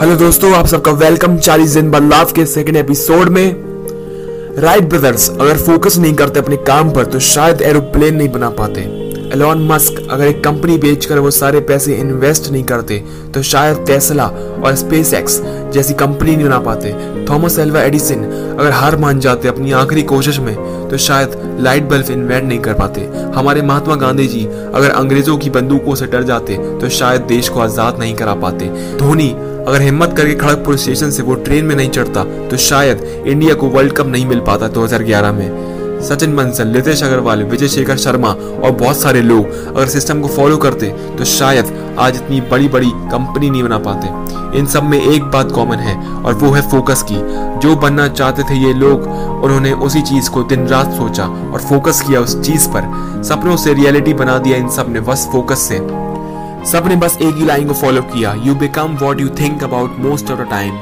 Hello दोस्तों, आप सबका वेलकम चालीस दिन बदलाव के सेकंड एपिसोड में। राइट ब्रदर्स अगर फोकस नहीं करते अपने काम पर तो शायद एरोप्लेन नहीं बना पाते। एलॉन मस्क अगर एक कंपनी बेचकर वो सारे पैसे इन्वेस्ट नहीं करते तो शायद टेस्ला और स्पेस एक्स जैसी कंपनी नहीं बना पाते। थॉमस एल्वा एडिसन अगर हार मान जाते अपनी आखिरी कोशिश में तो शायद लाइट बल्ब इन्वेंट नहीं कर पाते। हमारे महात्मा गांधी जी अगर अंग्रेज़ों की बंदूकों से डर जाते तो शायद देश को आज़ाद नहीं करा पाते। धोनी अगर हिम्मत करके खड़गपुर स्टेशन से वो ट्रेन में नहीं चढ़ता तो शायद इंडिया को वर्ल्ड कप नहीं मिल पाता 2011 में। सचिन बंसल, नितेश अग्रवाल विजय शेखर शर्मा और बहुत सारे लोग अगर सिस्टम को फॉलो करते तो शायद आज इतनी बड़ी बड़ी कंपनी नहीं बना पाते। इन सब में एक बात कॉमन है, और वो है फोकस की। जो बनना चाहते थे ये लोग, उन्होंने उसी चीज़ को दिन रात सोचा और फोकस किया उस चीज़ पर। सपनों से रियलिटी बना दिया इन सबने बस फोकस से। सबने बस एक ही लाइन को फॉलो किया। You become what you think about most of the time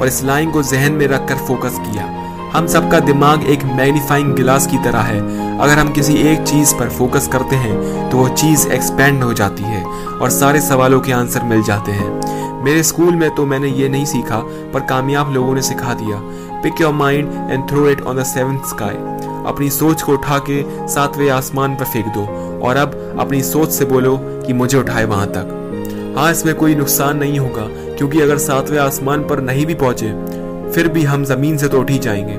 और इस लाइन को जहन में रखकर फोकस किया। हम सबका दिमाग एक मैग्नीफाइंग गिलास की तरह है। अगर हम किसी एक चीज़ पर फोकस करते हैं तो वो चीज़ एक्सपेंड हो जाती है और सारे सवालों के आंसर मिल जाते हैं। मेरे स्कूल में तो मैंने ये नहीं सीखा, पर कामयाब लोगों ने सिखा दिया। Pick your mind and throw it on the seven sky अपनी सोच को उठा के सातवें आसमान पर फेंक दो, और अब अपनी सोच से बोलो कि मुझे उठाए वहाँ तक। हाँ इसमें कोई नुकसान नहीं होगा, क्योंकि अगर सातवें आसमान पर नहीं भी पहुँचे फिर भी हम ज़मीन से तो उठ ही जाएँगे।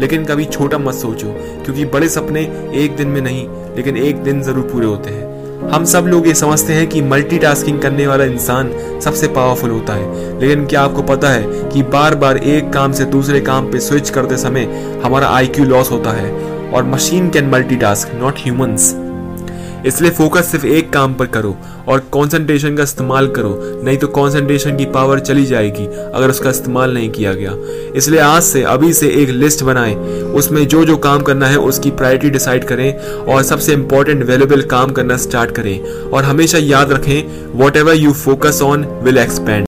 लेकिन कभी छोटा मत सोचो, क्योंकि बड़े सपने एक दिन में नहीं, लेकिन एक दिन ज़रूर पूरे होते हैं। हम सब लोग ये समझते हैं कि मल्टीटास्किंग करने वाला इंसान सबसे पावरफुल होता है। लेकिन क्या आपको पता है कि बार बार एक काम से दूसरे काम पे स्विच करते समय हमारा आईक्यू लॉस होता है? और machine can multitask not humans इसलिए फोकस सिर्फ़ एक काम पर करो और कंसंट्रेशन का इस्तेमाल करो, नहीं तो कंसंट्रेशन की पावर चली जाएगी, अगर उसका इस्तेमाल नहीं किया गया। इसलिए आज से, अभी से एक लिस्ट बनाएँ, उसमें जो जो काम करना है उसकी प्रायोरिटी डिसाइड करें और सबसे इंपॉर्टेंट वेल्यूबल काम करना स्टार्ट करें और हमेशा याद रखें whatever you focus on will expand